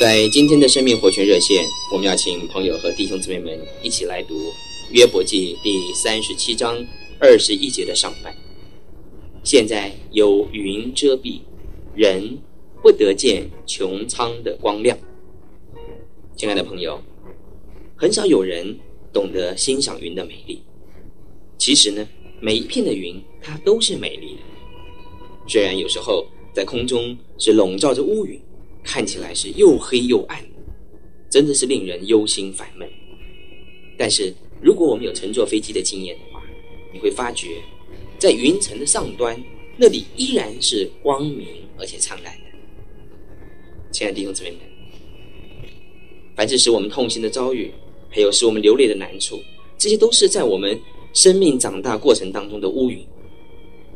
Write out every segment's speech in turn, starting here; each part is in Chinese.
在今天的生命活泉热线，我们要请朋友和弟兄姊妹们一起来读约伯记第三十七章二十一节的上半。现在有云遮蔽，人不得见穹苍的光亮。亲爱的朋友，很少有人懂得欣赏云的美丽。其实呢，每一片的云它都是美丽的。虽然有时候在空中是笼罩着乌云。看起来是又黑又暗，真的是令人忧心烦闷。但是，如果我们有乘坐飞机的经验的话，你会发觉，在云层的上端，那里依然是光明而且灿烂的。亲爱的弟兄姊妹们，凡是使我们痛心的遭遇，还有使我们流泪的难处，这些都是在我们生命长大过程当中的乌云。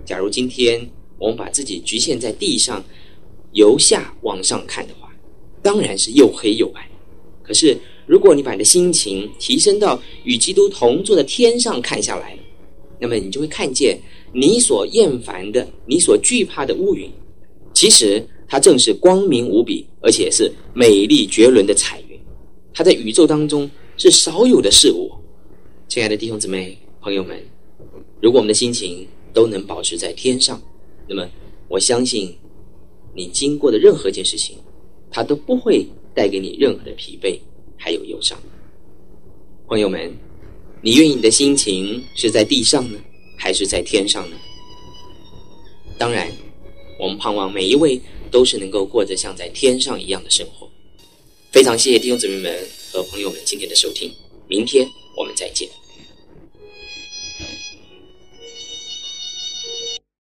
假如今天我们把自己局限在地上，由下往上看的话，当然是又黑又暗。可是，如果你把你的心情提升到与基督同坐的天上看下来，那么你就会看见你所厌烦的、你所惧怕的乌云，其实它正是光明无比，而且是美丽绝伦的彩云。它在宇宙当中是少有的事物。亲爱的弟兄姊妹、朋友们，如果我们的心情都能保持在天上，那么我相信。你经过的任何一件事情，它都不会带给你任何的疲惫，还有忧伤。朋友们，你愿意你的心情是在地上呢，还是在天上呢？当然，我们盼望每一位都是能够过着像在天上一样的生活。非常谢谢弟兄姊妹们和朋友们今天的收听，明天我们再见。